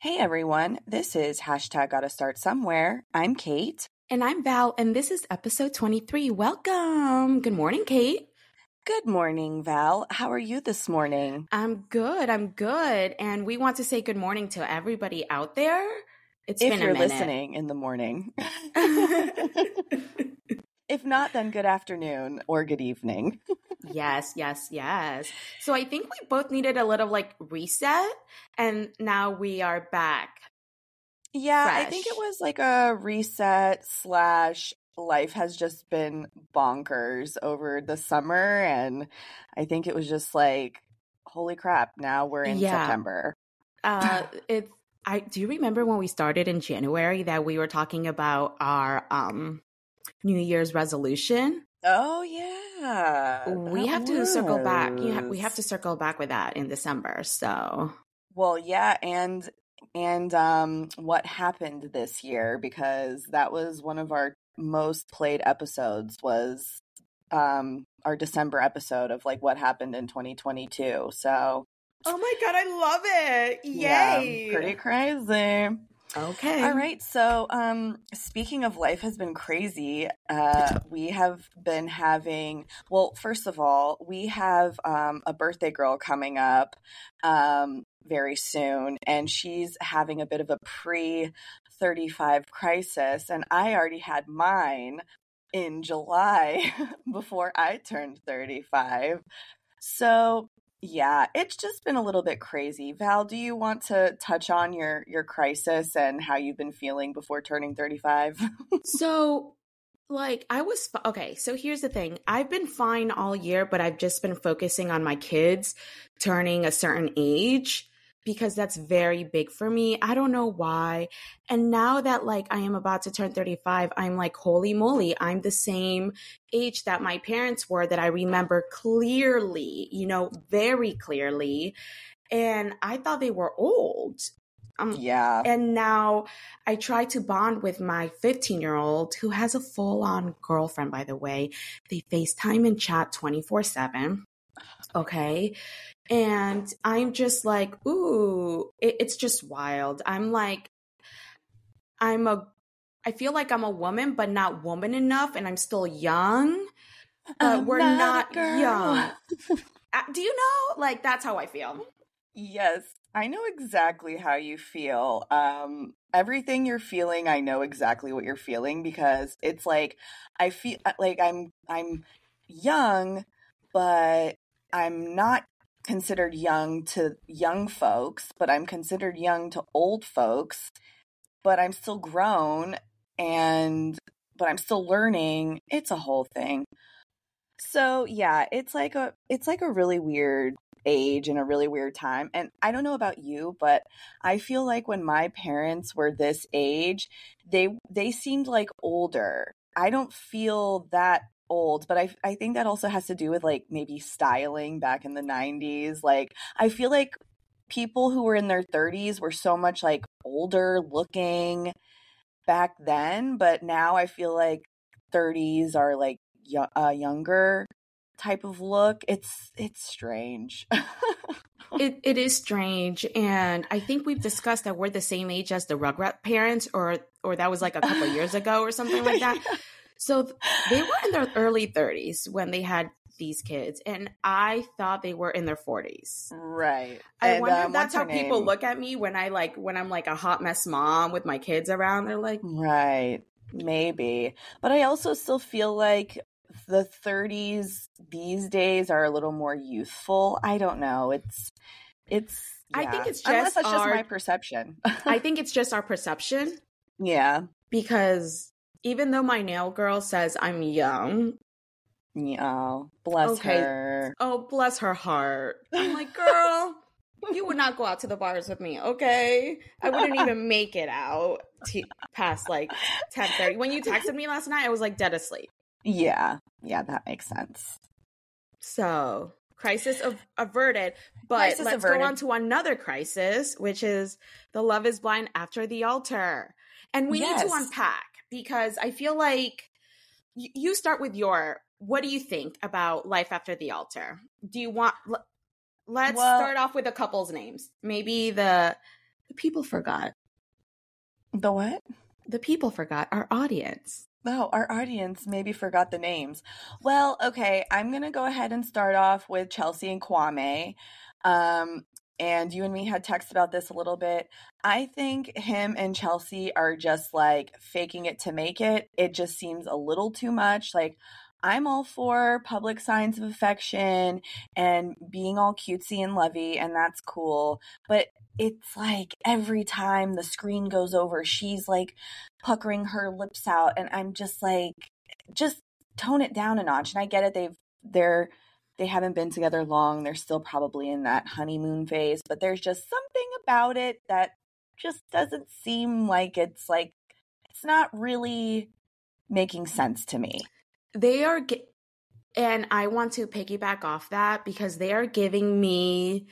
Hey everyone, this is hashtag gotta start somewhere. I'm Cait. And I'm Val, and this is episode 23. Welcome. Good morning, Cait. Good morning, Val. How are you this morning? I'm good. I'm good. And we want to say good morning to everybody out there. It's if been a you're listening in the morning. if not, then good afternoon or good evening. yes, yes, yes. So I think we both needed a little like reset, and now we are back. Yeah, fresh. I think it was like a reset slash life has just been bonkers over the summer and I think it was just like holy crap, now we're in yeah. September. Uh it's I do you remember when we started in January that we were talking about our um New Year's resolution? Oh yeah. We have was. to circle back. Ha- we have to circle back with that in December. So well, yeah, and and um what happened this year because that was one of our most played episodes was um our December episode of like what happened in 2022. So Oh my god, I love it. Yay. Yeah, pretty crazy. Okay. All right. So, um, speaking of life has been crazy, uh, we have been having, well, first of all, we have um, a birthday girl coming up um, very soon, and she's having a bit of a pre 35 crisis. And I already had mine in July before I turned 35. So yeah, it's just been a little bit crazy. Val, do you want to touch on your your crisis and how you've been feeling before turning 35? so, like I was okay, so here's the thing. I've been fine all year, but I've just been focusing on my kids turning a certain age because that's very big for me. I don't know why. And now that like I am about to turn 35, I'm like, holy moly, I'm the same age that my parents were that I remember clearly, you know, very clearly. And I thought they were old. Um, yeah. And now I try to bond with my 15 year old who has a full on girlfriend, by the way. They FaceTime and chat 24 7. Okay. And I'm just like, ooh, it, it's just wild. I'm like, I'm a, I feel like I'm a woman, but not woman enough, and I'm still young. But we're not, not young. Uh, do you know? Like, that's how I feel. Yes, I know exactly how you feel. Um, everything you're feeling, I know exactly what you're feeling because it's like I feel uh, like I'm I'm young, but I'm not considered young to young folks, but I'm considered young to old folks, but I'm still grown and but I'm still learning. It's a whole thing. So, yeah, it's like a it's like a really weird age and a really weird time. And I don't know about you, but I feel like when my parents were this age, they they seemed like older. I don't feel that old, but I I think that also has to do with like maybe styling back in the 90s. Like I feel like people who were in their 30s were so much like older looking back then, but now I feel like 30s are like y- uh, younger type of look. It's it's strange. it it is strange, and I think we've discussed that we're the same age as the Rugrat parents, or or that was like a couple years ago or something like that. So they were in their early 30s when they had these kids, and I thought they were in their 40s. Right. I and, wonder um, if that's how people look at me when I like when I'm like a hot mess mom with my kids around. They're like, right, maybe. But I also still feel like the 30s these days are a little more youthful. I don't know. It's it's. Yeah. I think it's just unless that's our, just my perception. I think it's just our perception. Yeah. Because even though my nail girl says I'm young. Yeah, bless okay. her. Oh, bless her heart. I'm like, girl, you would not go out to the bars with me, okay? I wouldn't even make it out to past like 10:30. When you texted me last night, I was like dead asleep. Yeah. Yeah, that makes sense. So, crisis av- averted, but crisis let's averted. go on to another crisis, which is the love is blind after the altar. And we yes. need to unpack because I feel like you start with your what do you think about life after the altar? Do you want let's well, start off with a couple's names. Maybe the The people forgot. The what? The people forgot our audience. Oh, our audience maybe forgot the names. Well, okay, I'm gonna go ahead and start off with Chelsea and Kwame. Um, and you and me had text about this a little bit. I think him and Chelsea are just like faking it to make it. It just seems a little too much. Like, I'm all for public signs of affection and being all cutesy and lovey, and that's cool. But it's like every time the screen goes over, she's like puckering her lips out, and I'm just like, just tone it down a notch. And I get it; they've they're they haven't been together long. They're still probably in that honeymoon phase, but there's just something about it that just doesn't seem like it's like it's not really making sense to me. They are ge- and I want to piggyback off that because they are giving me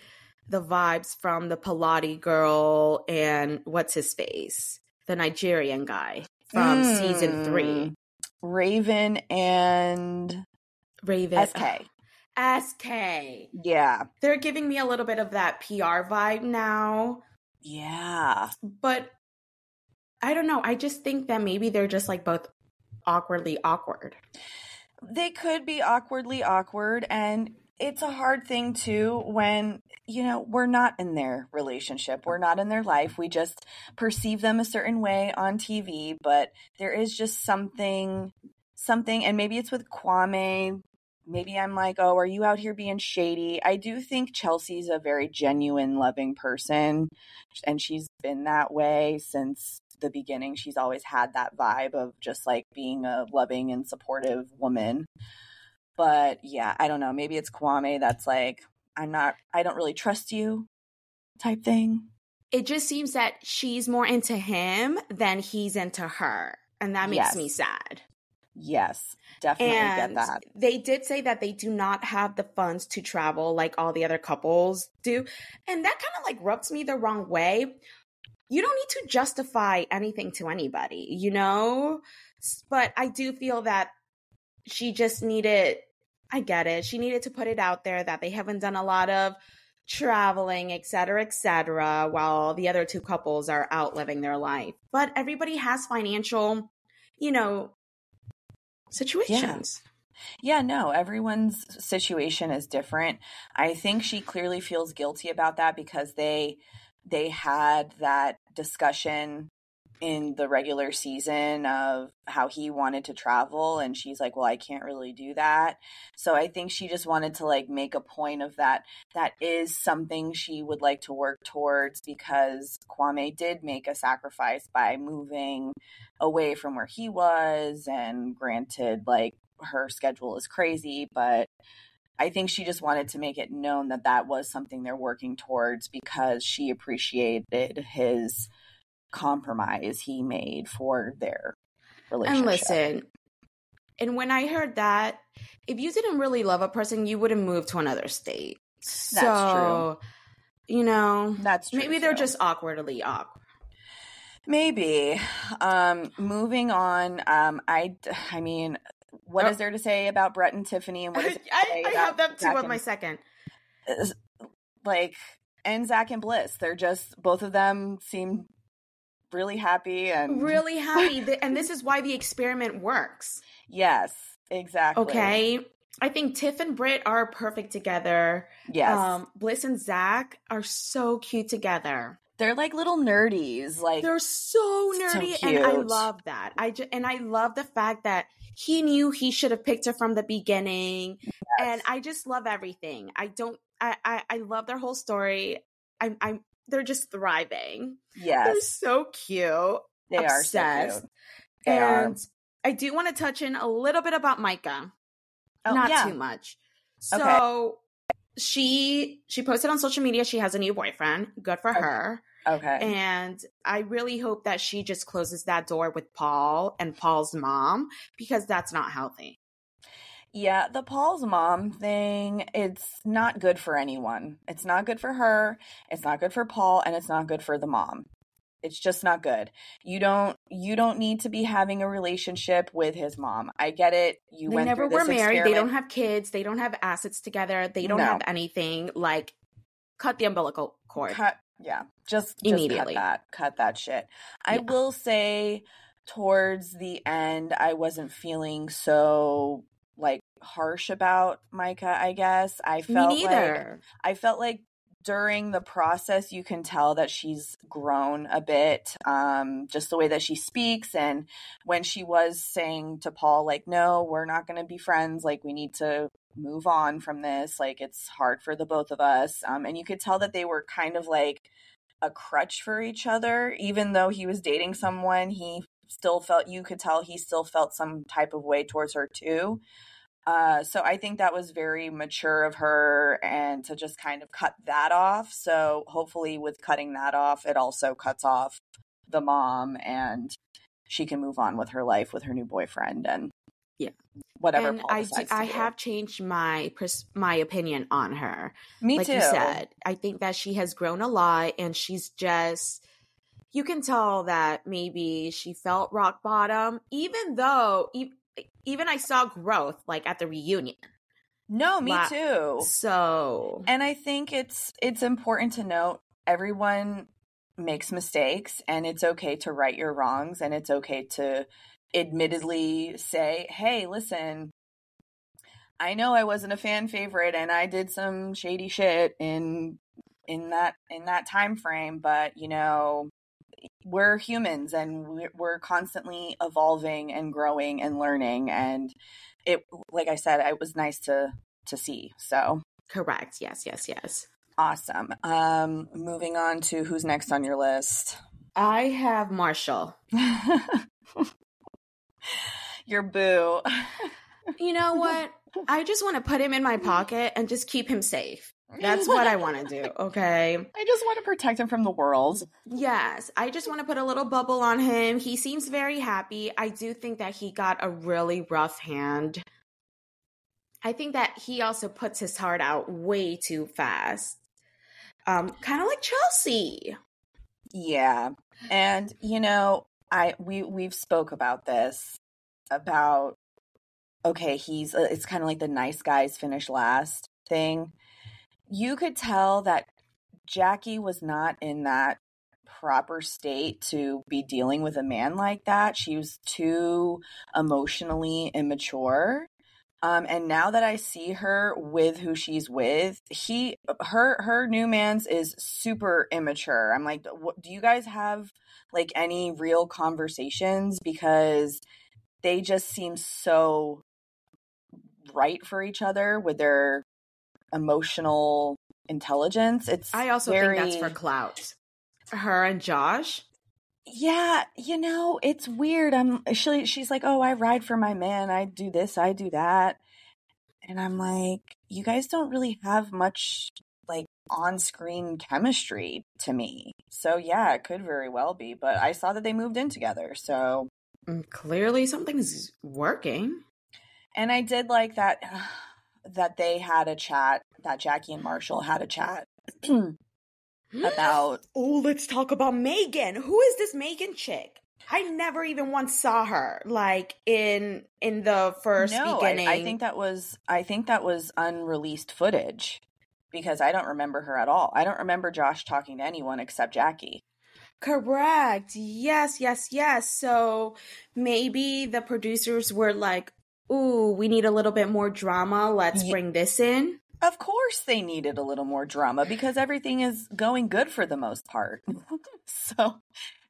the vibes from the Pilates girl and what's his face? The Nigerian guy from mm. season 3. Hmm. Raven and Raven SK. SK. Yeah. They're giving me a little bit of that PR vibe now. Yeah. But I don't know. I just think that maybe they're just like both awkwardly awkward. They could be awkwardly awkward. And it's a hard thing too when, you know, we're not in their relationship. We're not in their life. We just perceive them a certain way on TV. But there is just something something and maybe it's with Kwame maybe I'm like, oh, are you out here being shady? I do think Chelsea's a very genuine, loving person, and she's been that way since the beginning. She's always had that vibe of just like being a loving and supportive woman. But yeah, I don't know. Maybe it's Kwame that's like, I'm not, I don't really trust you type thing. It just seems that she's more into him than he's into her. And that makes yes. me sad. Yes, definitely and get that. They did say that they do not have the funds to travel like all the other couples do. And that kind of like rubs me the wrong way. You don't need to justify anything to anybody, you know? But I do feel that she just needed, I get it. She needed to put it out there that they haven't done a lot of traveling, et cetera, et cetera, while the other two couples are out living their life. But everybody has financial, you know, situations. Yeah. yeah, no, everyone's situation is different. I think she clearly feels guilty about that because they they had that discussion in the regular season of how he wanted to travel and she's like well I can't really do that. So I think she just wanted to like make a point of that. That is something she would like to work towards because Kwame did make a sacrifice by moving away from where he was and granted like her schedule is crazy but I think she just wanted to make it known that that was something they're working towards because she appreciated his compromise he made for their relationship. And listen, and when I heard that, if you didn't really love a person, you wouldn't move to another state. That's so, true. You know, that's true maybe they're just awkwardly awkward. Maybe. Um, moving on. Um, I, I mean, what oh. is there to say about Brett and Tiffany? And what is I, I have them too on my second. Like, and Zach and Bliss. They're just both of them seem really happy and really happy. and this is why the experiment works. Yes, exactly. Okay. I think Tiff and Britt are perfect together. Yes. Um, Bliss and Zach are so cute together. They're like little nerdies. Like they're so nerdy, so and I love that. I just and I love the fact that he knew he should have picked her from the beginning, yes. and I just love everything. I don't. I, I I love their whole story. I'm I'm they're just thriving. Yes. They're so cute. They obsessed. are so cute. They and are. I do want to touch in a little bit about Micah. Oh, Not yeah. too much. So okay. she she posted on social media she has a new boyfriend. Good for okay. her. Okay. And I really hope that she just closes that door with Paul and Paul's mom because that's not healthy. Yeah, the Paul's mom thing, it's not good for anyone. It's not good for her, it's not good for Paul, and it's not good for the mom. It's just not good. You don't you don't need to be having a relationship with his mom. I get it. You went through it. they never were married. Experiment. They don't have kids. They don't have assets together. They don't no. have anything. Like cut the umbilical cord. Cut Yeah, just, just Immediately. cut that, cut that shit. I Yeah. will say, towards the end, I wasn't feeling so like harsh about Micah. I guess. I Me felt like. I felt like during the process you can tell that she's grown a bit um just the way that she speaks and when she was saying to Paul like no we're not going to be friends. Like we need to move on from this. Like it's hard for the both of us. Um and you could tell that they were kind of like a crutch for each other. Even though he was dating someone he still felt you could tell he still felt some type of way towards her too uh, so I think that was very mature of her and to just kind of cut that off. So hopefully, with cutting that off, it also cuts off the mom and she can move on with her life with her new boyfriend and Yeah. whatever. and I, do, I have changed my my opinion on her. me like too. you said, I think that she has grown a lot, and she's just. You can tell that maybe she felt rock bottom, even though even I saw growth like at the reunion. No, me La- too. So And I think it's it's important to note everyone makes mistakes and it's okay to right your wrongs and it's okay to admittedly say, "Hey, listen, I know I wasn't a fan favorite and I did some shady shit in in that in that time frame, but you know, we're humans and we're, we're constantly evolving and growing and learning and it like I said, it was nice to to see. So, correct. Yes, yes, yes. Awesome. Um, moving on to who's next on your list. I have Marshall. your boo. You know what? I just want to put him in my pocket and just keep him safe. That's what I want to do. Okay. I just want to protect him from the world. Yes, I just want to put a little bubble on him. He seems very happy. I do think that he got a really rough hand. I think that he also puts his heart out way too fast. Um, kind of like Chelsea. Yeah. And you know, I we we've spoke about this about okay, he's uh, it's kind of like the nice guys finish last thing. You could tell that Jackie was not in that proper state to be dealing with a man like that. She was too emotionally immature. Um, and now that I see her with who she's with, he, her, her new man's is super immature. I'm like, what, do you guys have like any real conversations? Because they just seem so right for each other with their emotional intelligence. It's I also very, think that's for clout. Her and Josh. yeah, you know, it's weird. I'm she, she's like, "Oh, I ride for my man. I do this, I do that." And I'm like, "You guys don't really have much like on-screen chemistry to me." So, yeah, it could very well be, but I saw that they moved in together. So, Mm, Clearly, something's working. and I did like that that they had a chat, that Jackie and Marshall had a chat about Oh, let's talk about Megan. Who is this Megan chick? I never even once saw her like in in the first no, beginning. I, I think that was I think that was unreleased footage because I don't remember her at all. I don't remember Josh talking to anyone except Jackie. correct. Yes, yes, yes. So maybe the producers were like, "Ooh, we need a little bit more drama. Let's Ye- bring this in." Of course they needed a little more drama because everything is going good for the most part. so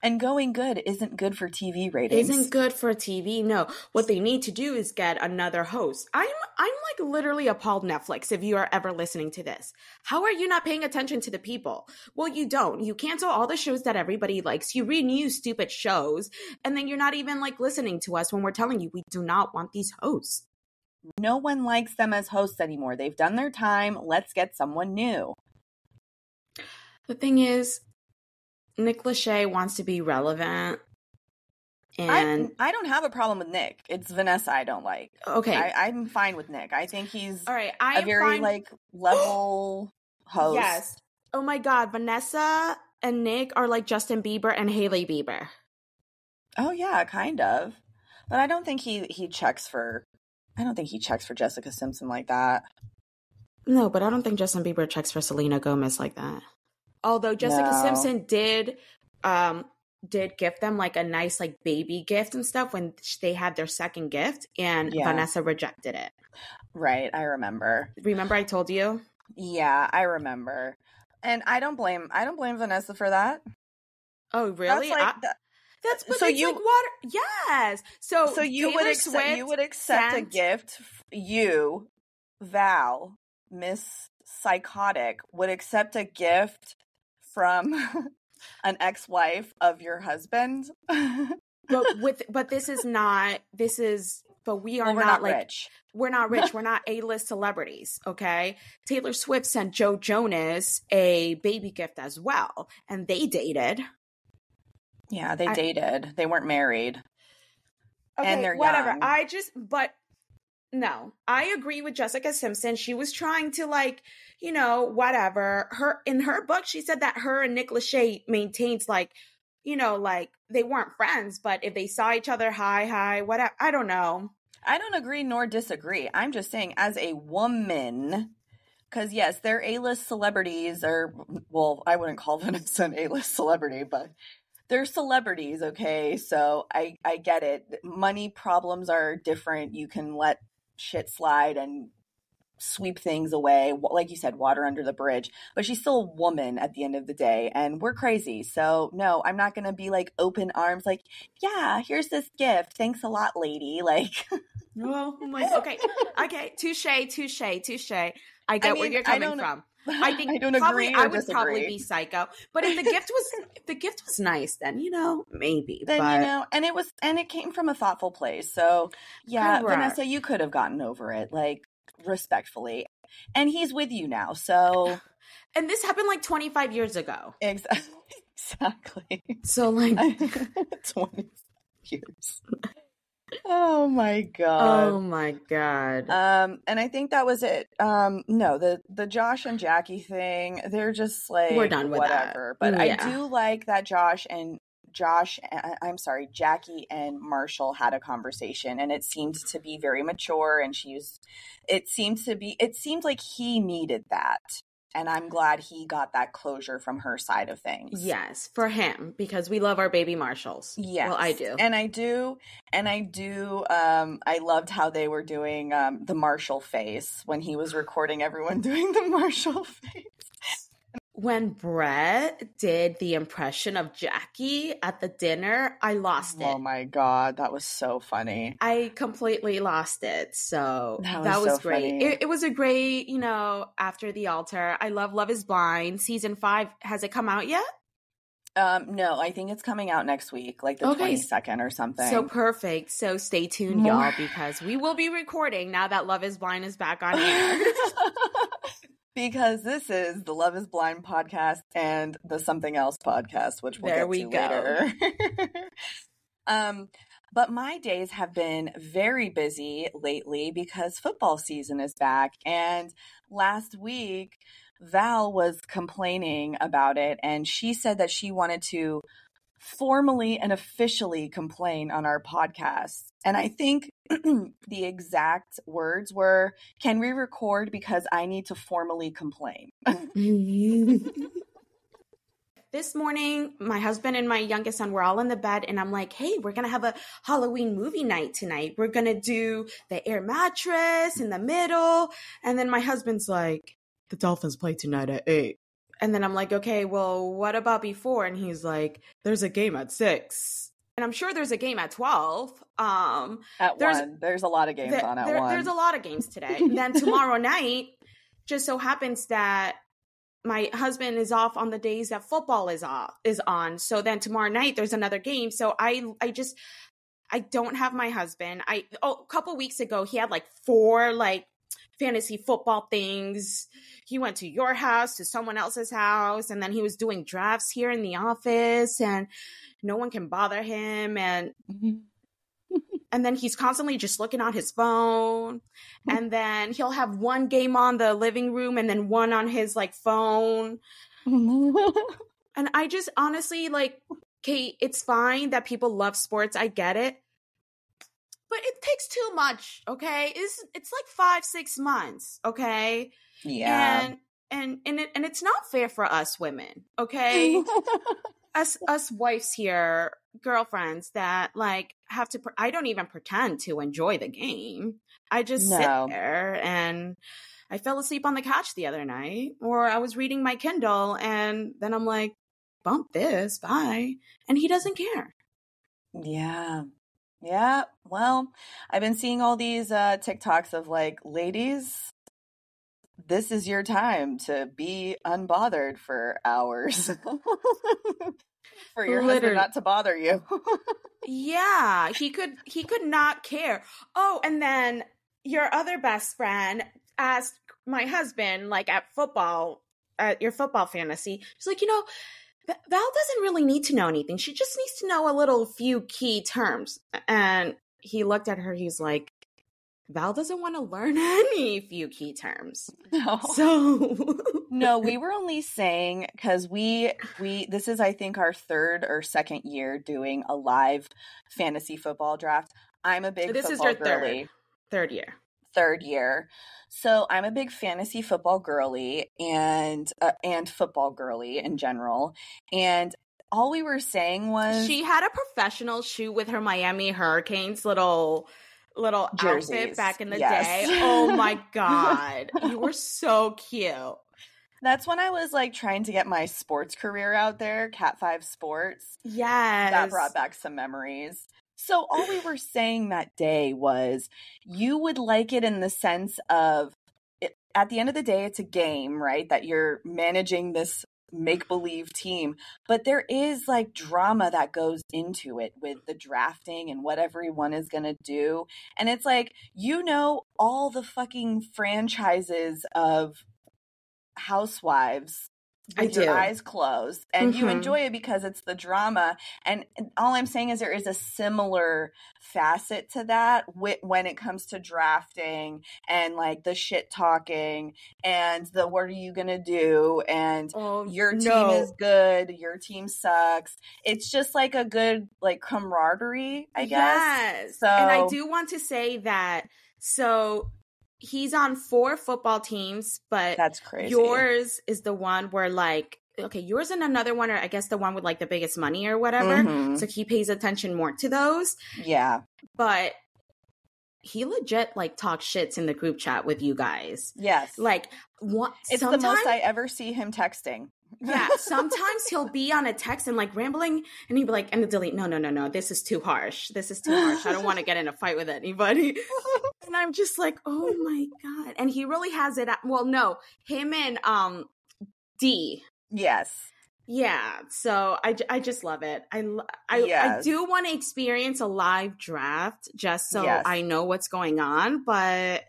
and going good isn't good for TV ratings. Isn't good for TV. No, what they need to do is get another host. I'm I'm like literally appalled Netflix if you are ever listening to this. How are you not paying attention to the people? Well, you don't. You cancel all the shows that everybody likes. You renew stupid shows, and then you're not even like listening to us when we're telling you we do not want these hosts. No one likes them as hosts anymore. They've done their time. Let's get someone new. The thing is, Nick Lachey wants to be relevant. And I I don't have a problem with Nick. It's Vanessa I don't like. okay, I, I'm fine with Nick. I think he's all right. I a am very fine- like level host. Yes. Oh my God, Vanessa and Nick are like Justin Bieber and Hailey Bieber. Oh yeah, kind of. But I don't think he he checks for. I don't think he checks for Jessica Simpson like that. No, but I don't think Justin Bieber checks for Selena Gomez like that. Although Jessica No. Simpson did um did gift them like a nice like baby gift and stuff when they had their second gift and Yeah. Vanessa rejected it. Right, I remember. Remember I told you? Yeah, I remember. And I don't blame I don't blame Vanessa for that. Oh, really? That's like I- that- that's but so you- like water. Yes. So so you Taylor would accept Swift you would accept a gift you Val Miss Psychotic would accept a gift from an ex-wife of your husband. but with but this is not this is but we are Well, not, not like rich. we're not rich we're not a-list celebrities okay taylor swift sent joe jonas a baby gift as well and they dated Yeah, they I- dated. They weren't married. And they're whatever young. i just but no i agree with jessica simpson she was trying to like you know whatever her in her book she said that her and nick lachey maintains like you know like they weren't friends but if they saw each other hi hi whatever i don't know I don't agree nor disagree. I'm just saying, as a woman, because yes, they're A-list celebrities, or well, I wouldn't call Vanessa an A-list celebrity, but they're celebrities. Okay, so I I get it. Money problems are different. You can let shit slide and sweep things away, like you said, water under the bridge. But she's still a woman at the end of the day, and we're crazy. So no, I'm not gonna be like open arms, like yeah, here's this gift. Thanks a lot, lady. Like. Oh, oh my okay. Okay. Touche, touche, touche. I get where mean, you're I coming from. I think I don't probably agree I would disagree. probably be psycho. But if the gift was if the gift was nice, then you know, maybe. then but you know, and it was, and it came from a thoughtful place. So yeah, Correct. Vanessa, you could have gotten over it, like respectfully. And he's with you now, so and this happened like 25 years ago. exactly, exactly. So like Twenty years. Oh my god. Oh my god. Um, and I think that was it. Um, no, the the Josh and Jackie thing, they're just like We're done with that. whatever. But I do like that Josh and Josh, I- I'm sorry, Jackie and Marshall had a conversation, and it seemed to be very mature. And she was, it seemed to be, it seemed like he needed that, and I'm glad he got that closure from her side of things. yes, for him because we love our baby Marshalls. Yes. Well, I do. And I do. And I do. Um, I loved how they were doing um, the Marshall face when he was recording everyone doing the Marshall face. When Brett did the impression of Jackie at the dinner, I lost it. Oh my God. That was so funny. I completely lost it. So That that was was, so great. It, it was a great, you know, after the altar. I love Love is Blind. Season five. Has it come out yet? Um, no, I think it's coming out next week, like the Okay. 22nd or something. So perfect. So stay tuned, More- y'all, because we will be recording now that Love is Blind is back on air. because this is the Love is Blind podcast and the Something Else podcast, which we'll There get we to go. later. um, but my days have been very busy lately because football season is back. And last week, Val was complaining about it, and she said that she wanted to formally and officially complain on our podcast. And I think the exact words were, Can we record because I need to formally complain? this morning, my husband and my youngest son were all in the bed, and I'm like, hey, we're gonna have a Halloween movie night tonight. We're gonna do the air mattress in the middle. And then my husband's like, the Dolphins play tonight at eight. And then I'm like, okay, well, what about before? And he's like, there's a game at six. And I'm sure there's a game at 12. Um, At There's- one. There's a lot of games on at there- one. There's a lot of games today. Then tomorrow night, just so happens that my husband is off on the days that football is off is on. So then tomorrow night there's another game. So I I just I don't have my husband. I oh a couple weeks ago he had like four like fantasy football things. He went to your house, to someone else's house, and then he was doing drafts here in the office and no one can bother him and and then he's constantly just looking on his phone and then he'll have one game on the living room and then one on his like phone. And i just honestly like cait it's fine that people love sports. I get it but it takes too much okay it's it's like five six months okay yeah. and and and it, and it's not fair for us women, okay? us us wives here, girlfriends that like have to. I don't even pretend to enjoy the game. I just No. sit there and I fell asleep on the couch the other night, or I was reading my Kindle, and then I'm like, bump this, bye, and he doesn't care. Yeah. Yeah. Well, I've been seeing all these uh TikToks of like, ladies, this is your time to be unbothered for hours. for your husband not to bother you. Yeah, he could he could not care. Oh, and then your other best friend asked my husband, like at football, at your football fantasy, she's like, you know, Val doesn't really need to know anything. She just needs to know a little few key terms. And he looked at her, he's like, Val doesn't want to learn any few key terms. no. So No, we were only saying because we we this is I think our third or second year doing a live fantasy football draft. I'm a big this is your third third year. Third year. So I'm a big fantasy football girly and uh, and football girly in general. And all we were saying was She had a professional shoot with her Miami Hurricanes little little Jerseys, outfit back in the yes. day. Oh my god. you were so cute. that's when I was like trying to get my sports career out there, Cat 5 Sports. Yes. That brought back some memories. So all we were saying that day was you would like it in the sense of it, at the end of the day it's a game, right? That you're managing this make believe team, but there is like drama that goes into it with the drafting and what everyone is going to do. And it's like you know all the fucking franchises of housewives I with your eyes closed and you Mhm. enjoy it because it's the drama and all i'm saying is there is a similar facet to that when it comes to drafting and like the shit talking and the what are you gonna do and Oh, your team no. is good your team sucks it's just like a good like camaraderie i guess Yes. and I do want to say that so he's on four football teams, but that's crazy yours is the one where like okay, yours and another one are I guess the one with like the biggest money or whatever. Mhm. So he pays attention more to those. yeah but he legit like talks shits in the group chat with you guys. yes Like what it's the most i ever see him texting yeah, sometimes he'll be on a text and like rambling and he'd be like, and the delete, no, no, no, no, this is too harsh. This is too harsh. I don't want to get in a fight with anybody. and I'm just like, oh my God. And he really has it at, well, no, him and um D. yes Yeah, so I, I just love it. I I, I do want to experience a live draft just so Yes. I know what's going on, but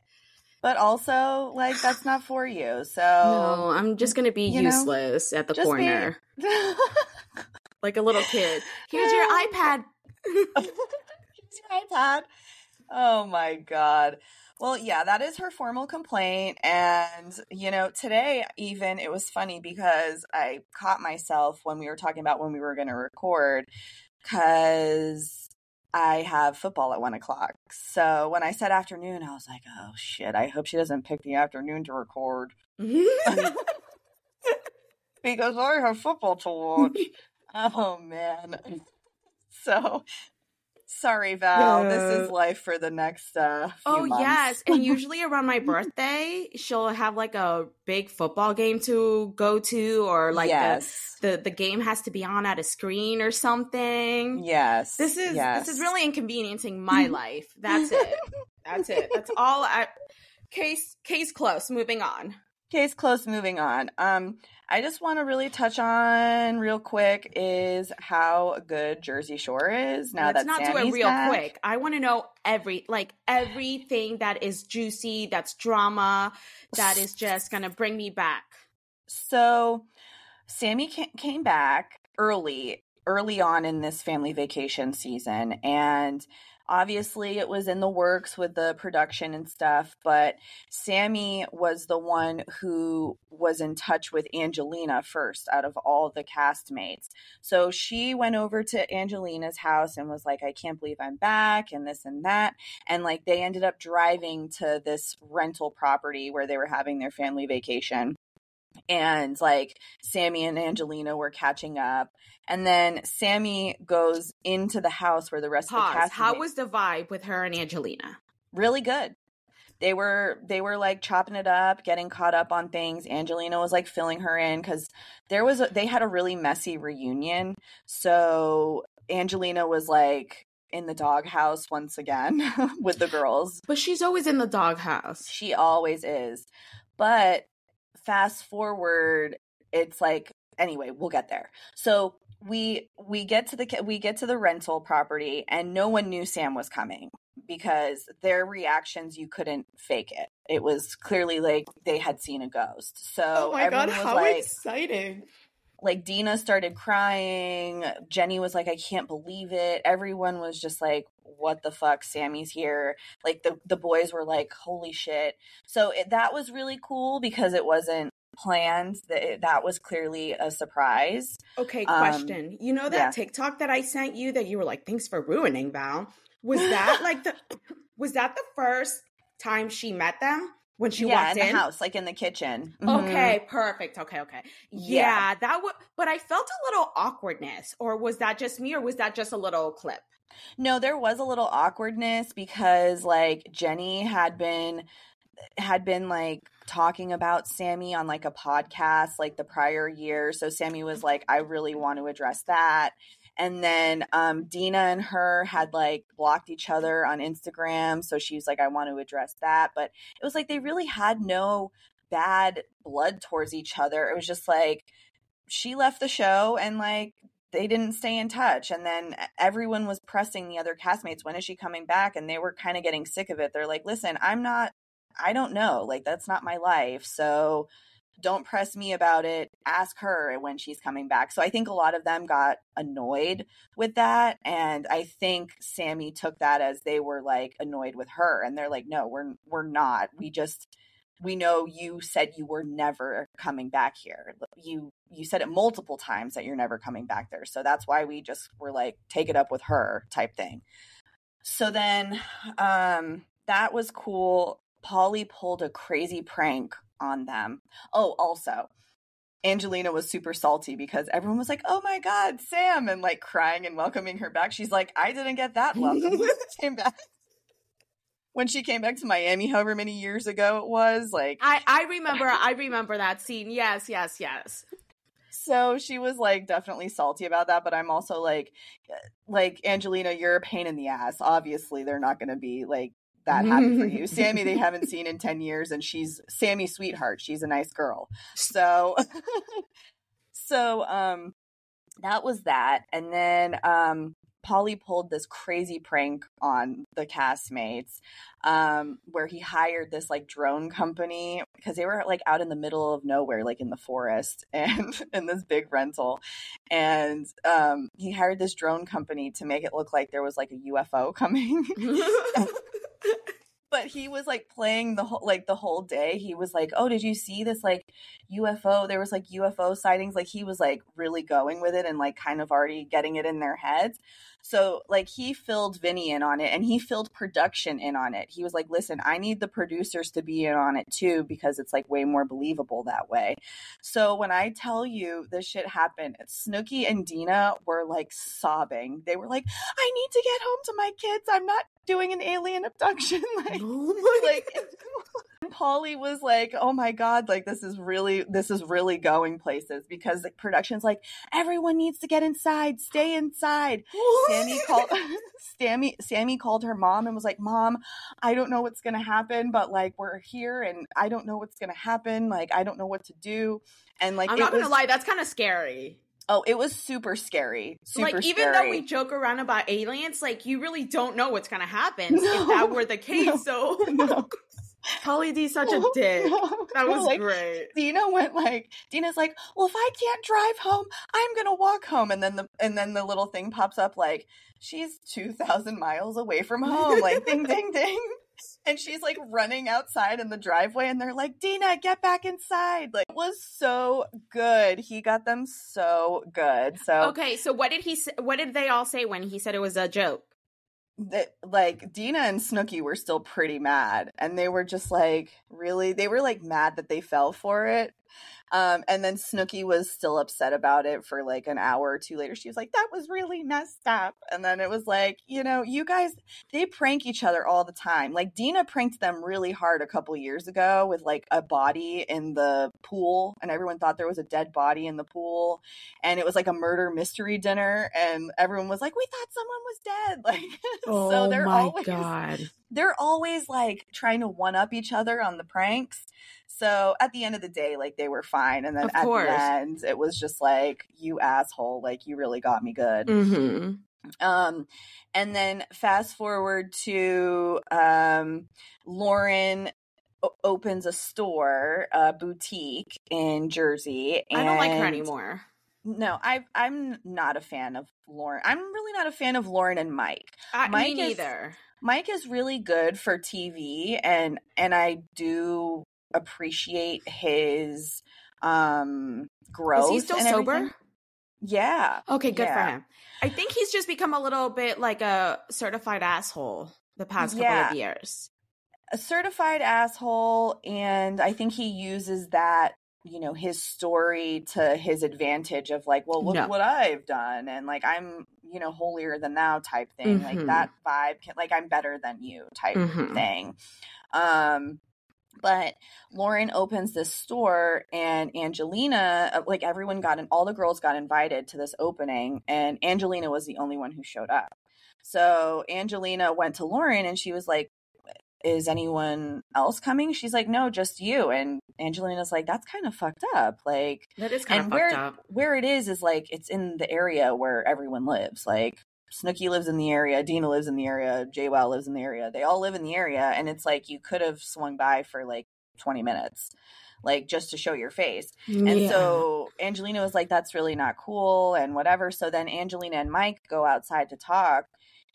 but also like that's not for you. So no, I'm just gonna be you know, useless at the just be- corner, like a little kid. Here's your iPad. Here's your iPad. Oh my god. Well, yeah, that is her formal complaint. And, you know, today even it was funny because I caught myself when we were talking about when we were going to record because I have football at one o'clock. So when I said afternoon, I was like, oh shit, I hope she doesn't pick the afternoon to record because I have football to watch. oh man. So sorry, Val. This is life for the next uh few Oh months. yes, and usually around my birthday, she'll have like a big football game to go to, or like yes. the, the the game has to be on at a screen or something. yes. This is yes. this is really inconveniencing my life. That's it. That's it. That's all. I case case close. Moving on. Case closed moving on um i just want to really touch on real quick is how good jersey shore is now Let's that not do it real back. quick. I want to know every like everything that is juicy, that's drama, that is just gonna bring me back. so sammi came back early early on in this family vacation season and obviously it was in the works with the production and stuff but sammi was the one who was in touch with angelina first out of all the castmates. So she went over to angelina's house and was like i can't believe i'm back and this and that. And like they ended up driving to this rental property where they were having their family vacation and like Sammi and Angelina were catching up. And then Sammi goes into the house where the rest Pause. of the cast. How was the vibe with her and Angelina? really good. They were they were like chopping it up, getting caught up on things. Angelina was like filling her in because there was a, they had a really messy reunion. So Angelina was like in the doghouse once again with the girls. But she's always in the doghouse. She always is. But fast forward, it's like anyway, we'll get there. So we we get to the we get to the rental property and no one knew Sam was coming because their reactions you couldn't fake it. It was clearly like they had seen a ghost. Oh so oh my god, how like, exciting! Like Deena started crying. Jenny was like, I can't believe it. Everyone was just like, what the fuck? Sammi's here. Like the, the boys were like, holy shit. So it, that was really cool because it wasn't planned. That that was clearly a surprise. Okay, Um, question. you know that yeah. TikTok that I sent you that you were like, thanks for ruining, Val? Was that like the was that the first time she met them when she yeah, walked in in? the house, like in the kitchen. Mhm. Okay, perfect. Okay, okay. Yeah, Yeah. that would but I felt a little awkwardness. Or was that just me or was that just a little clip? No, there was a little awkwardness because like Jenny had been had been like talking about Sammi on like a podcast like the prior year. So Sammi was like, I really want to address that. And then um Deena and her had like blocked each other on Instagram. So she was like, I want to address that. But it was like they really had no bad blood towards each other. It was just like she left the show and like they didn't stay in touch and then everyone was pressing the other castmates when is she coming back and they were kind of getting sick of it they're like listen i'm not i don't know like that's not my life so don't press me about it ask her when she's coming back. So i think a lot of them got annoyed with that and i think sammi took that as they were like annoyed with her and they're like no we're we're not. We just we know you said you were never coming back here. You you said it multiple times that you're never coming back there so that's why we just were like take it up with her type thing. So then um that was cool. Pauly pulled a crazy prank on them oh also Angelina was super salty because everyone was like, "Oh my god, Sam!" and like crying and welcoming her back. She's like, "I didn't get that welcome when she came back." When she came back to Miami, however many years ago it was, like I I remember I remember that scene. Yes, yes, yes. so she was like definitely salty about that but i'm also like eh, like angelina you're a pain in the ass obviously they're not going to be like that happy for you sammi they haven't seen in 10 years and she's sammi sweetheart she's a nice girl so so um that was that and then um Pauly pulled this crazy prank on the castmates um, where he hired this like drone company because they were like out in the middle of nowhere, like in the forest and in this big rental. And um, he hired this drone company to make it look like there was like a UFO coming. but he was like playing the whole like the whole day. He was like oh did you see this like ufo there was like ufo sightings. Like he was like really going with it and like kind of already getting it in their heads. So like he filled vinny in on it and he filled production in on it. He was like listen i need the producers to be in on it too because it's like way more believable that way. So when i tell you this shit happened snooki and deena were like sobbing. They were like i need to get home to my kids. I'm not doing an alien abduction like oh like Pauly was like, "Oh my god, like this is really this is really going places because the production's like everyone needs to get inside, stay inside." Sammi called Sammi Sammi called her mom and was like, "Mom, I don't know what's going to happen, but like we're here and I don't know what's going to happen. Like I don't know what to do." And like I'm not was, gonna lie, that's kind of scary. Oh, it was super scary. Super like even scary. though we joke around about aliens, like you really don't know what's gonna happen if that were the case. So no. Pauly D's such a dick. That was like, great. Deena went like Deena's like, well, if I can't drive home, I'm gonna walk home, and then the and then the little thing pops up like she's two thousand miles away from home, like ding ding ding, and she's like running outside in the driveway, and they're like, Deena, get back inside. Like it was so good. He got them so good. So Okay, so what did he? Say, what did they all say when he said it was a joke? that like Deena and Snooki were still pretty mad and they were just like really they were like mad that they fell for it Um, and then Snooki was still upset about it for like an hour or two later. She was like, that was really messed up. And then it was like, you know, you guys, they prank each other all the time. Like Deena pranked them really hard a couple years ago with like a body in the pool, and everyone thought there was a dead body in the pool. And it was like a murder mystery dinner, and everyone was like, we thought someone was dead. Like, oh so they're my always, god. They're always like trying to one up each other on the pranks. So at the end of the day, like they were fine. And then Of at course. the end, it was just like, you asshole, like you really got me good. hmm Um, and then fast forward to um, Lauren o- opens a store, a boutique in Jersey. I don't like her anymore. No, I I'm not a fan of Lauren. I'm really not a fan of Lauren and Mike. I, Mike me is- neither. Mike is really good for TV and and I do appreciate his um growth. Is he still sober? everything. Yeah. Okay, good for him. I think he's just become a little bit like a certified asshole the past couple Yeah. of years. A certified asshole and I think he uses that you know his story to his advantage of like well look No. what i've done and like i'm you know holier than thou type thing like Mhm. that vibe can like i'm better than you type Mhm. thing um but lauren opens this store and angelina uh, like everyone got in all the girls got invited to this opening and angelina was the only one who showed up so angelina went to lauren and she was like is anyone else coming she's like no just you and angelina's like that's kind of fucked up like That is kind and of where fucked up. where it is is like it's in the area where everyone lives. Like Snooki lives in the area, Deena lives in the area, JWoww lives in the area. They all live in the area, and it's like you could have swung by for like twenty minutes, like just to show your face. And so Angelina was like, "That's really not cool," and whatever. So then Angelina and Mike go outside to talk,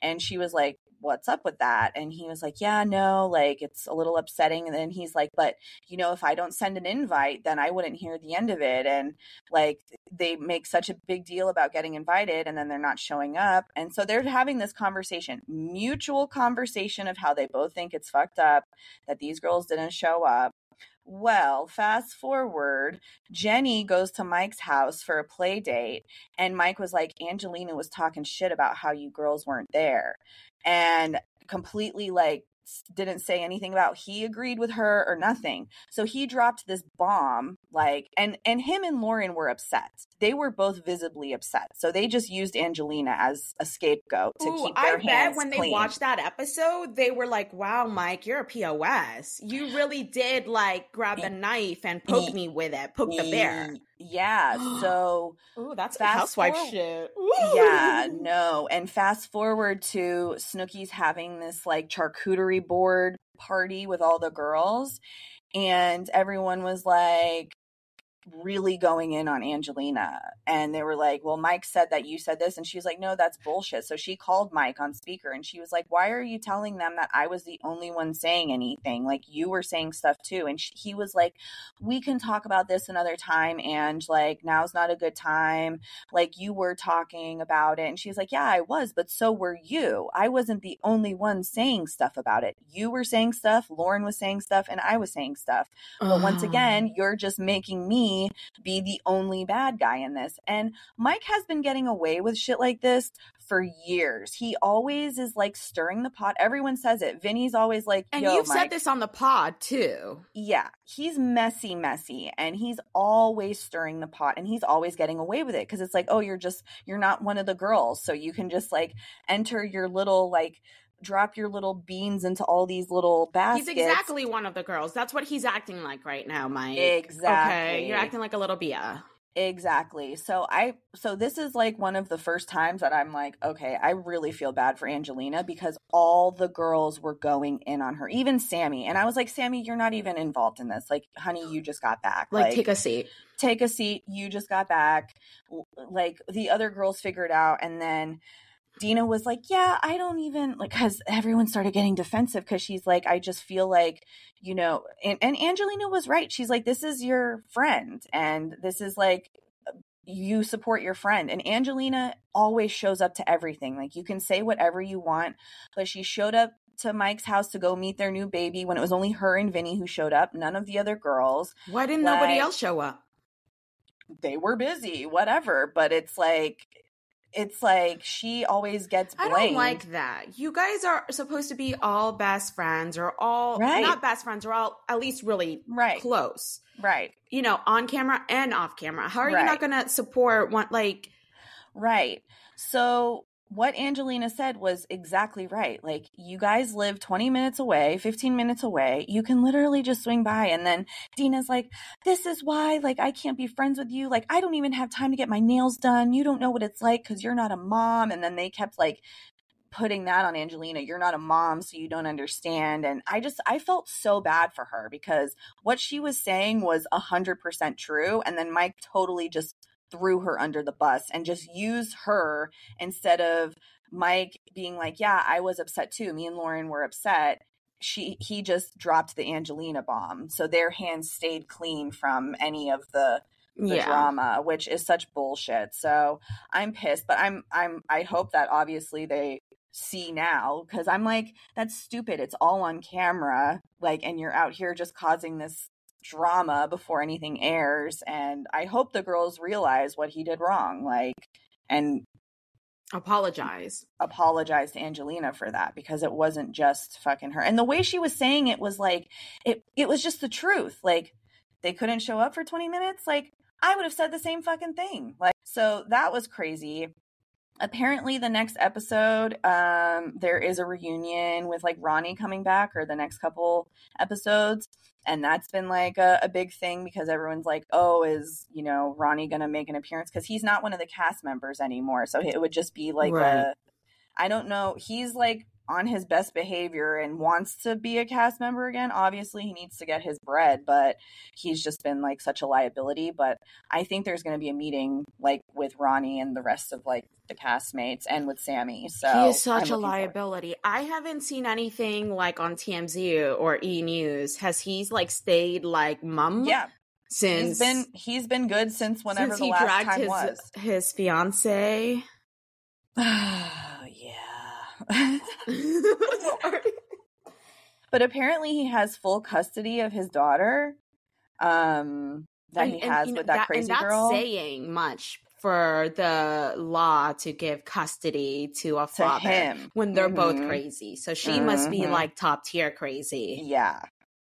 and she was like. What's up with that? And he was like, Yeah, no, like it's a little upsetting. And then he's like, But you know, if I don't send an invite, then I wouldn't hear the end of it. And like they make such a big deal about getting invited and then they're not showing up. And so they're having this conversation, mutual conversation of how they both think it's fucked up that these girls didn't show up. Well, fast forward, Jenni goes to Mike's house for a play date, and Mike was like, Angelina was talking shit about how you girls weren't there. And completely like didn't say anything about he agreed with her or nothing. So he dropped this bomb like and and him and Lauren were upset. They were both visibly upset. So they just used Angelina as a scapegoat to Ooh, keep their I hands bet when they watched that episode, they were like, "Wow, Mike, you're a pos. You really did like grab the knife and poke me with it, poke the bear." Yeah, so Ooh, that's Fast housewife forward- shit. yeah, no. And fast forward to Snooki's having this like charcuterie board party with all the girls, and everyone was like really going in on Angelina. And they were like, Well, Mike said that you said this. And she was like, No, that's bullshit. So she called Mike on speaker and she was like, Why are you telling them that I was the only one saying anything? Like, you were saying stuff too. And she, he was like, We can talk about this another time. And like, now's not a good time like you were talking about it and she was like yeah i was but so were you i wasn't the only one saying stuff about it you were saying stuff lauren was saying stuff and i was saying stuff but once ah. again you're just making me be the only bad guy in this and mike has been getting away with shit like this for years he always is like stirring the pot everyone says it vinny's always like and you've Mike, said this on the pod too. yeah, he's messy, messy, and he's always stirring the pot and he's always getting away with it because it's like, oh, you're just, you're not one of the girls. So you can just like enter your little, like, drop your little beans into all these little baskets. He's exactly one of the girls. That's what he's acting like right now, Mike. Exactly. Okay, you're acting like a little Bia. Exactly. So I so this is like one of the first times that I'm like, okay, I really feel bad for Angelina because all the girls were going in on her, even Sammi. And I was like, Sammi, you're not even involved in this. Like, honey, you just got back. Like, take a seat. take a seat. You just got back. Like the other girls figured out, and then Deena was like, "Yeah, I don't even like." Because everyone started getting defensive because she's like, "I just feel like, you know," and and Angelina was right. She's like, "This is your friend, and this is like." You support your friend, and Angelina always shows up to everything. Like you can say whatever you want, but she showed up to Mike's house to go meet their new baby when it was only her and Vinny who showed up, none of the other girls. Why didn't like, nobody else show up? They were busy, whatever. But it's like it's like she always gets blamed. I don't like that. You guys are supposed to be all best friends or all right. not best friends or all at least really right. close. Right. You know, on camera and off camera. How are right. you not going to support one like Right. So what Angelina said was exactly right. Like, you guys live 20 minutes away, 15 minutes away. You can literally just swing by. And then Deena's like, This is why, like, I can't be friends with you. Like, I don't even have time to get my nails done. You don't know what it's like because you're not a mom. And then they kept, like, putting that on Angelina. You're not a mom, so you don't understand. And I just, I felt so bad for her because what she was saying was 100% true. And then Mike totally just threw her under the bus and just use her instead of Mike being like, "Yeah, I was upset too. Me and Lauren were upset." She he just dropped the Angelina bomb. So their hands stayed clean from any of the the yeah. drama, which is such bullshit. So I'm pissed, but I'm I'm I hope that obviously they see now because I'm like that's stupid. It's all on camera, like, and you're out here just causing this drama before anything airs and i hope the girls realize what he did wrong like and apologize. apologize to angelina for that because it wasn't just fucking her. And the way she was saying it was like it it was just the truth like they couldn't show up for 20 minutes? Like i would have said the same fucking thing. Like so that was crazy apparently the next episode um there is a reunion with like ronnie coming back or the next couple episodes. And that's been like a, a, big thing because everyone's like oh is you know ronnie gonna make an appearance? Because he's not one of the cast members anymore. So it would just be like right. a i don't know. He's like on his best behavior and wants to be a cast member again. Obviously he needs to get his bread but he's just been like such a liability. But i think there's going to be a meeting like with ronnie and the rest of like the castmates and with sammi. So he is such a liability. I haven't seen anything like on tmz or e news. Has he like stayed like mum yeah. Since he's been he's been good since whenever since the last time his, was. his fiance but apparently he has full custody of his daughter. Um that and, he has and, with that, that crazy and girl. saying much for the law to give custody to a father him. when they're mm-hmm. both crazy. So she mm-hmm. must be mm-hmm. like top tier crazy. Yeah.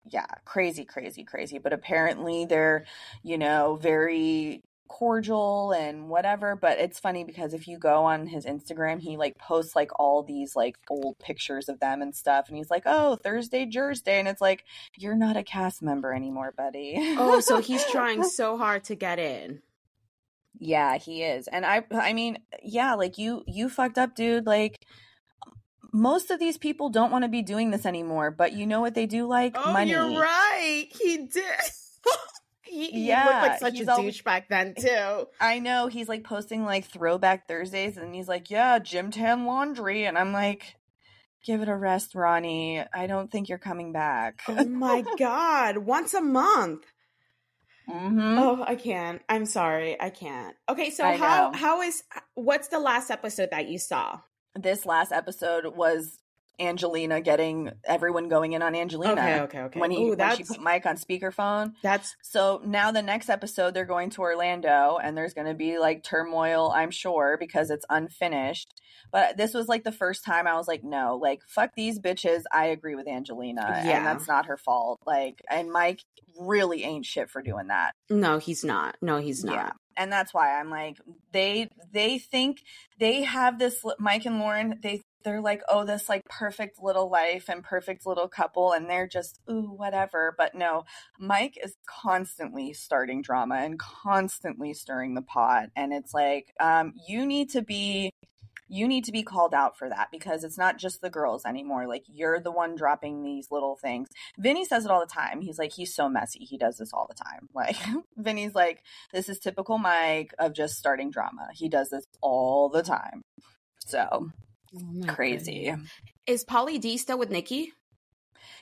Yeah, crazy, crazy, crazy. But apparently they're, you know, very cordial and whatever but it's funny because if you go on his instagram he like posts like all these like old pictures of them and stuff and he's like oh thursday jersey and it's like you're not a cast member anymore buddy. Oh so he's trying so hard to get in. Yeah he is and i i mean yeah like you you fucked up dude like most of these people don't want to be doing this anymore but you know what they do like? Oh, money. you're right he did he, yeah, looked like such a always, douche back then too. I know he's like posting like throwback Thursdays, and he's like, "Yeah, gym tan laundry," and I'm like, "Give it a rest, Ronnie. I don't think you're coming back." oh my god, once a month. Mm-hmm. Oh, I can't. I'm sorry, I can't. Okay, so I how know. how is what's the last episode that you saw? This last episode was Angelina getting everyone going in on Angelina. Okay, okay, okay. When he Ooh, when she put Mike on speakerphone. That's so now the next episode they're going to Orlando and there's going to be like turmoil, I'm sure, because it's unfinished. But this was like the first time I was like, no, like fuck these bitches. I agree with Angelina, yeah. and that's not her fault. Like, and Mike really ain't shit for doing that. No, he's not. No, he's not. Yeah and that's why i'm like they they think they have this mike and lauren they they're like, oh, this like perfect little life and perfect little couple, and they're just, ooh, whatever. But no, Mike is constantly starting drama and constantly stirring the pot. And it's like, um, you need to be you need to be called out for that because it's not just the girls anymore. Like you're the one dropping these little things. Vinny says it all the time. He's like, he's so messy. He does this all the time. Like Vinny's like, this is typical Mike of just starting drama. He does this all the time. So Oh Crazy. Is Pauly D still with Nikki?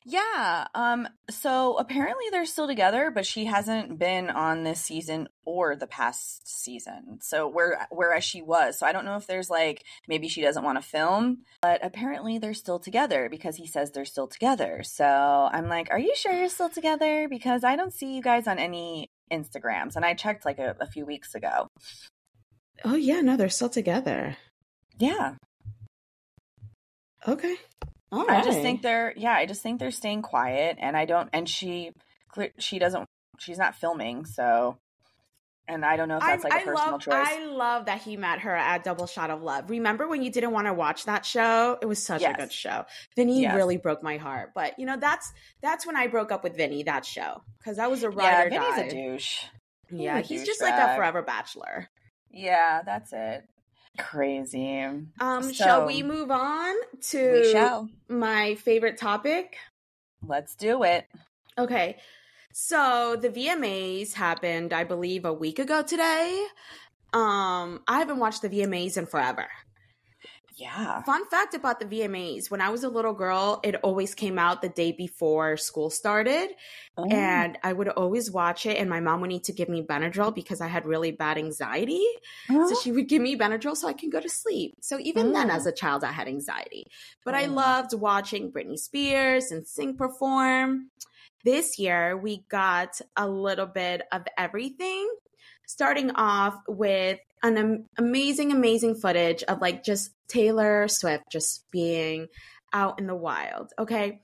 Yeah. Um. So apparently they're still together, but she hasn't been on this season or the past season. So where whereas she was. So I don't know if there's like maybe she doesn't want to film, but apparently they're still together because he says they're still together. So I'm like, are you sure you're still together? Because I don't see you guys on any Instagrams, and I checked like a, a few weeks ago. Oh yeah, no, they're still together. Yeah. Okay. All right. I just think they're yeah, I just think they're staying quiet and I don't and she she doesn't she's not filming, so and I don't know if that's like a personal love, choice. I love that he met her at Double Shot at Love. Remember when you didn't want to watch that show? It was such yes. a good show. Vinny yes. really broke my heart. But you know, that's that's when I broke up with Vinny, that show. Because I was a writer. Yeah, Vinny's a douche. Yeah, a he's just bag. like a forever bachelor. Yeah, that's it. Crazy. Um, so, shall we move on to my favorite topic? Let's do it. Okay. So the VMAs happened, I believe, a week ago today. Um, I haven't watched the VMAs in forever. Yeah. Fun fact about the VMAs when I was a little girl, it always came out the day before school started. Oh. And I would always watch it, and my mom would need to give me Benadryl because I had really bad anxiety. Oh. So she would give me Benadryl so I can go to sleep. So even oh. then, as oh. a child, I had anxiety. But I oh. loved watching Britney Spears and Sing perform. This year, we got a little bit of everything starting off with an am- amazing, amazing footage of like just Taylor Swift just being out in the wild. Okay.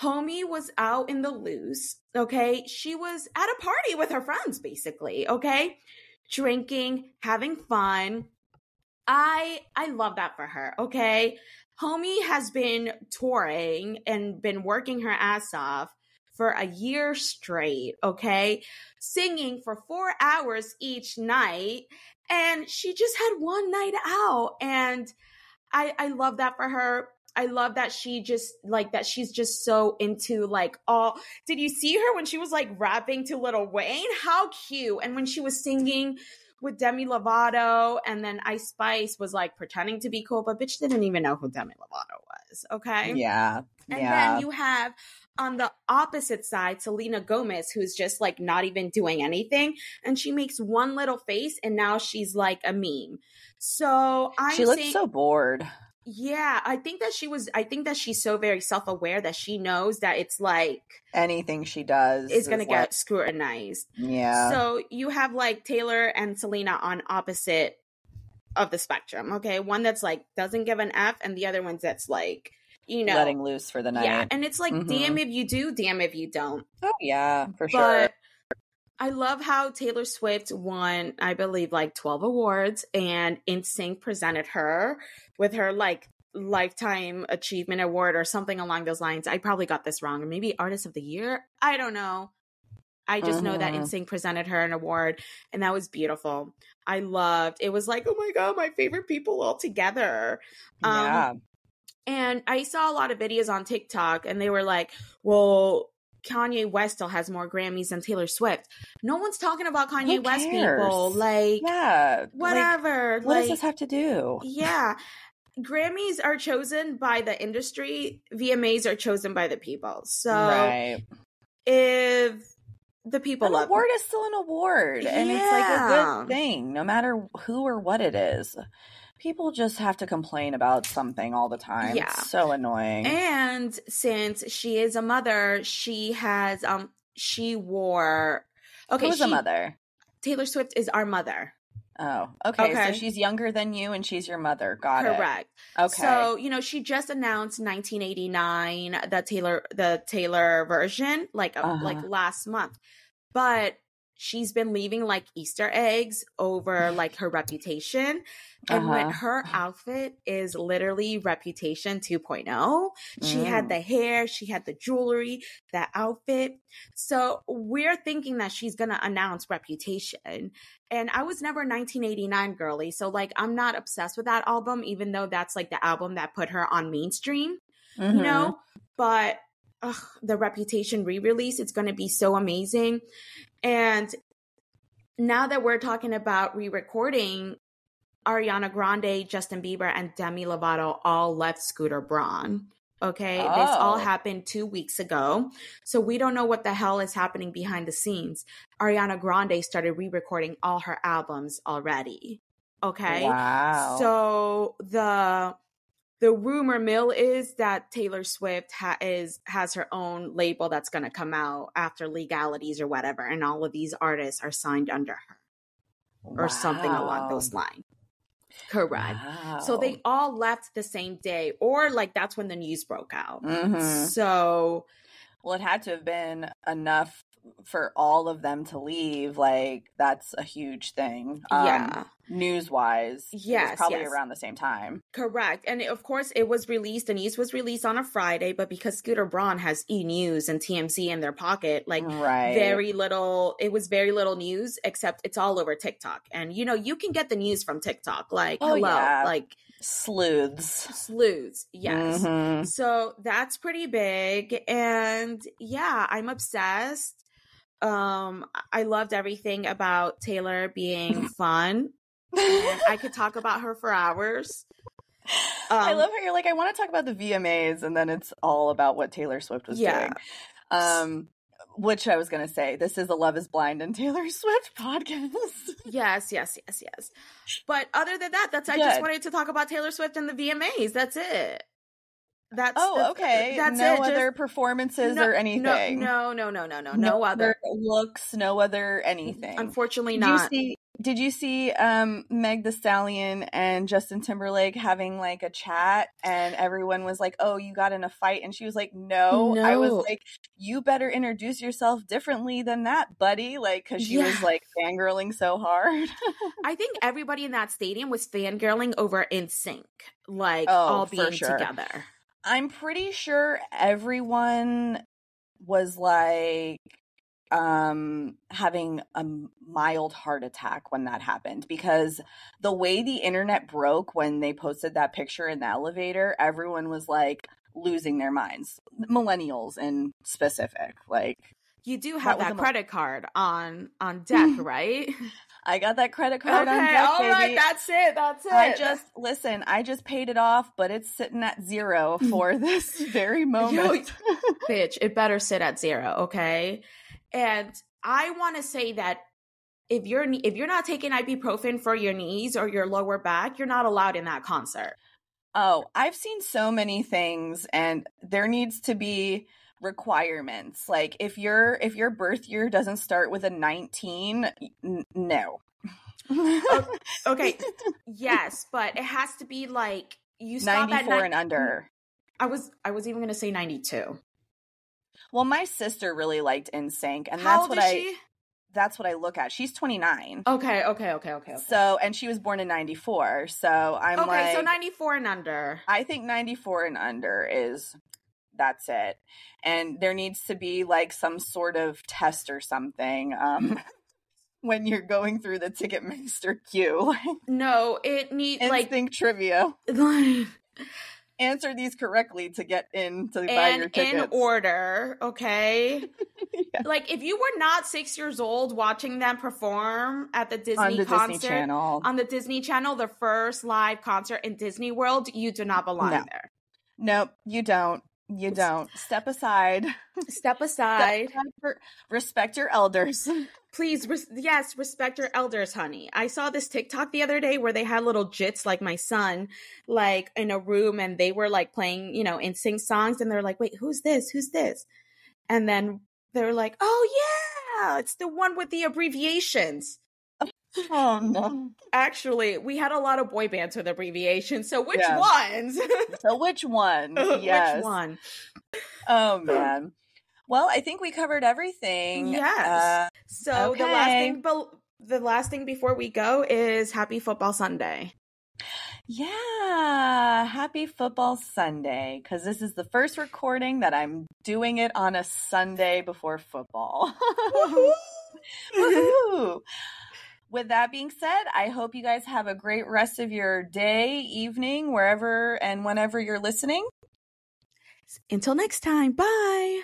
Homie was out in the loose. Okay. She was at a party with her friends, basically. Okay. Drinking, having fun. I I love that for her. Okay. Homie has been touring and been working her ass off for a year straight, okay? Singing for four hours each night. And she just had one night out. And I, I love that for her. I love that she just like that she's just so into like all did you see her when she was like rapping to Little Wayne? How cute. And when she was singing with Demi Lovato and then Ice Spice was like pretending to be cool, but bitch didn't even know who Demi Lovato was. Okay. Yeah. And yeah. then you have on the opposite side, Selena Gomez, who's just like not even doing anything. And she makes one little face and now she's like a meme. So I She looks saying, so bored. Yeah, I think that she was I think that she's so very self-aware that she knows that it's like anything she does is going to get scrutinized. Yeah. So you have like Taylor and Selena on opposite of the spectrum, okay? One that's like doesn't give an F and the other one's that's like you know letting loose for the night. Yeah, and it's like mm-hmm. damn if you do, damn if you don't. Oh yeah, for but sure. I love how Taylor Swift won, I believe, like 12 awards, and NSYNC presented her with her like lifetime achievement award or something along those lines. I probably got this wrong, or maybe artist of the year. I don't know. I just know that mm-hmm. NSYNC presented her an award, and that was beautiful. I loved. It was like, oh my god, my favorite people all together. Um, yeah. And I saw a lot of videos on TikTok and they were like, well, Kanye West still has more Grammys than Taylor Swift. No one's talking about Kanye West people. Like, yeah, whatever. Like, what like, does this have to do? Yeah. Grammys are chosen by the industry, VMAs are chosen by the people. So right. if the people an love award is still an award yeah. and it's like a good thing no matter who or what it is people just have to complain about something all the time. Yeah. It's so annoying. And since she is a mother, she has um she wore Okay. Who's she, a mother? Taylor Swift is our mother. Oh, okay. okay. So she's younger than you and she's your mother. Got Correct. it. Correct. Okay. So, you know, she just announced 1989 the Taylor the Taylor version like uh-huh. like last month. But she's been leaving like Easter eggs over like her reputation. And uh-huh. when her outfit is literally reputation 2.0, mm. she had mm. the hair, she had the jewelry, that outfit. So we're thinking that she's going to announce reputation. And I was never 1989 girly. So like I'm not obsessed with that album, even though that's like the album that put her on mainstream, mm-hmm. you know? But ugh, the reputation re-release, it's going to be so amazing. And now that we're talking about re-recording, Ariana Grande, Justin Bieber, and Demi Lovato all left Scooter Braun. Okay. Oh. This all Oh. happened two weeks ago. So we don't know what the hell is happening behind the scenes. Ariana Grande started re recording all her albums already. Okay. Wow. So the the rumor mill is that Taylor Swift ha- is has her own label that's going to come out after legalities or whatever, and all of these artists are signed under her or something along those lines. Correct. So they all left the same day, or like that's when the news broke out. Mhm. So Well, it had to have been enough for all of them to leave. Like that's a huge thing. yeah, News wise, Yes, probably yes. around the same time. correct. And of course, it was released. The news was released on a Friday, but because Scooter Braun has E News and TMZ in their pocket, like right. very little it was very little news except it's all over tiktok and you know you can get the news from tiktok like Oh, hello yeah. like sleuths. sleuths yes Mhm. so that's pretty big and yeah i'm obsessed um i loved everything about taylor being fun i could talk about her for hours I Um, love how you're like, I want to talk about the VMAs, and then it's all about what Taylor Swift was Yeah. doing. Um, which I was gonna say, this is a Love Is Blind and Taylor Swift podcast. Yes, yes, yes, yes. But other than that, that's I just wanted to talk about Taylor Swift and the VMAs. That's it. That's oh, that's- okay. That's no it. Just- other performances no, or anything. No, no, no, no, no, no, no other. looks, no other anything. Unfortunately, did not. you see? Did you see um, Meg The Stallion and Justin Timberlake having like a chat, and everyone was like, "Oh, you got in a fight," and she was like, "No." I was like, "You better introduce yourself differently than that, buddy," like because she was like fangirling so hard. I think everybody in that stadium was fangirling over NSYNC, like Oh, all being sure. together. I'm pretty sure everyone was like um having a mild heart attack when that happened because the way the internet broke when they posted that picture in the elevator everyone was like losing their minds millennials in specific like You do have that mo- credit card on on deck, right? i got that credit card on deck all right, baby. that's it. That's it. I just listen. I just paid it off, but it's sitting at zero mm. for this very moment. bitch, it better sit at zero, okay? And I want to say that if you're if you're not taking ibuprofen for your knees or your lower back, you're not allowed in that concert. Oh, I've seen so many things and there needs to be requirements. Like if your if your birth year doesn't start with a 19, n- no. Okay, yes, but it has to be like you stop at 94 ni- and under. I was I was even going to say 92. Well, my sister really liked NSYNC and How that's what I she? that's what I look at. She's 29. Okay, okay, okay, okay. Okay, So, and she was born in 94. So, I'm okay like so 94 and under. I think 94 and under is that's it. And there needs to be like some sort of test or something um when you're going through the Ticketmaster queue. No, it need like NSYNC trivia. Answer these correctly to get in to buy your and tickets. in order, okay? Yeah. Like if you were not six years old watching them perform at the Disney on the concert Disney Channel. on the Disney Channel, the first live concert in Disney World, you do not belong No. there. nope, you don't. You don't. Step aside. Step Step aside. aside for- respect your elders. Please, res- yes, respect your elders, honey. I saw this TikTok the other day where they had little jits like my son, like in a room, and they were like playing, you know, and sing songs, and they're like, "Wait, who's this? Who's this?" And then they're like, "Oh yeah, it's the one with the abbreviations." Oh no. Actually, we had a lot of boy bands with abbreviations. So which Yeah. ones? So which one? yes. Which one? Oh man. Well, I think we covered everything. Yes. Uh, So the last thing, be- the last thing before we go is Happy Football Sunday. yeah. Happy Football Sunday. Because this is the first recording that I'm doing it on a Sunday before football. Woohoo! With that being said, I hope you guys have a great rest of your day, evening, wherever and whenever you're listening. Until next time, bye.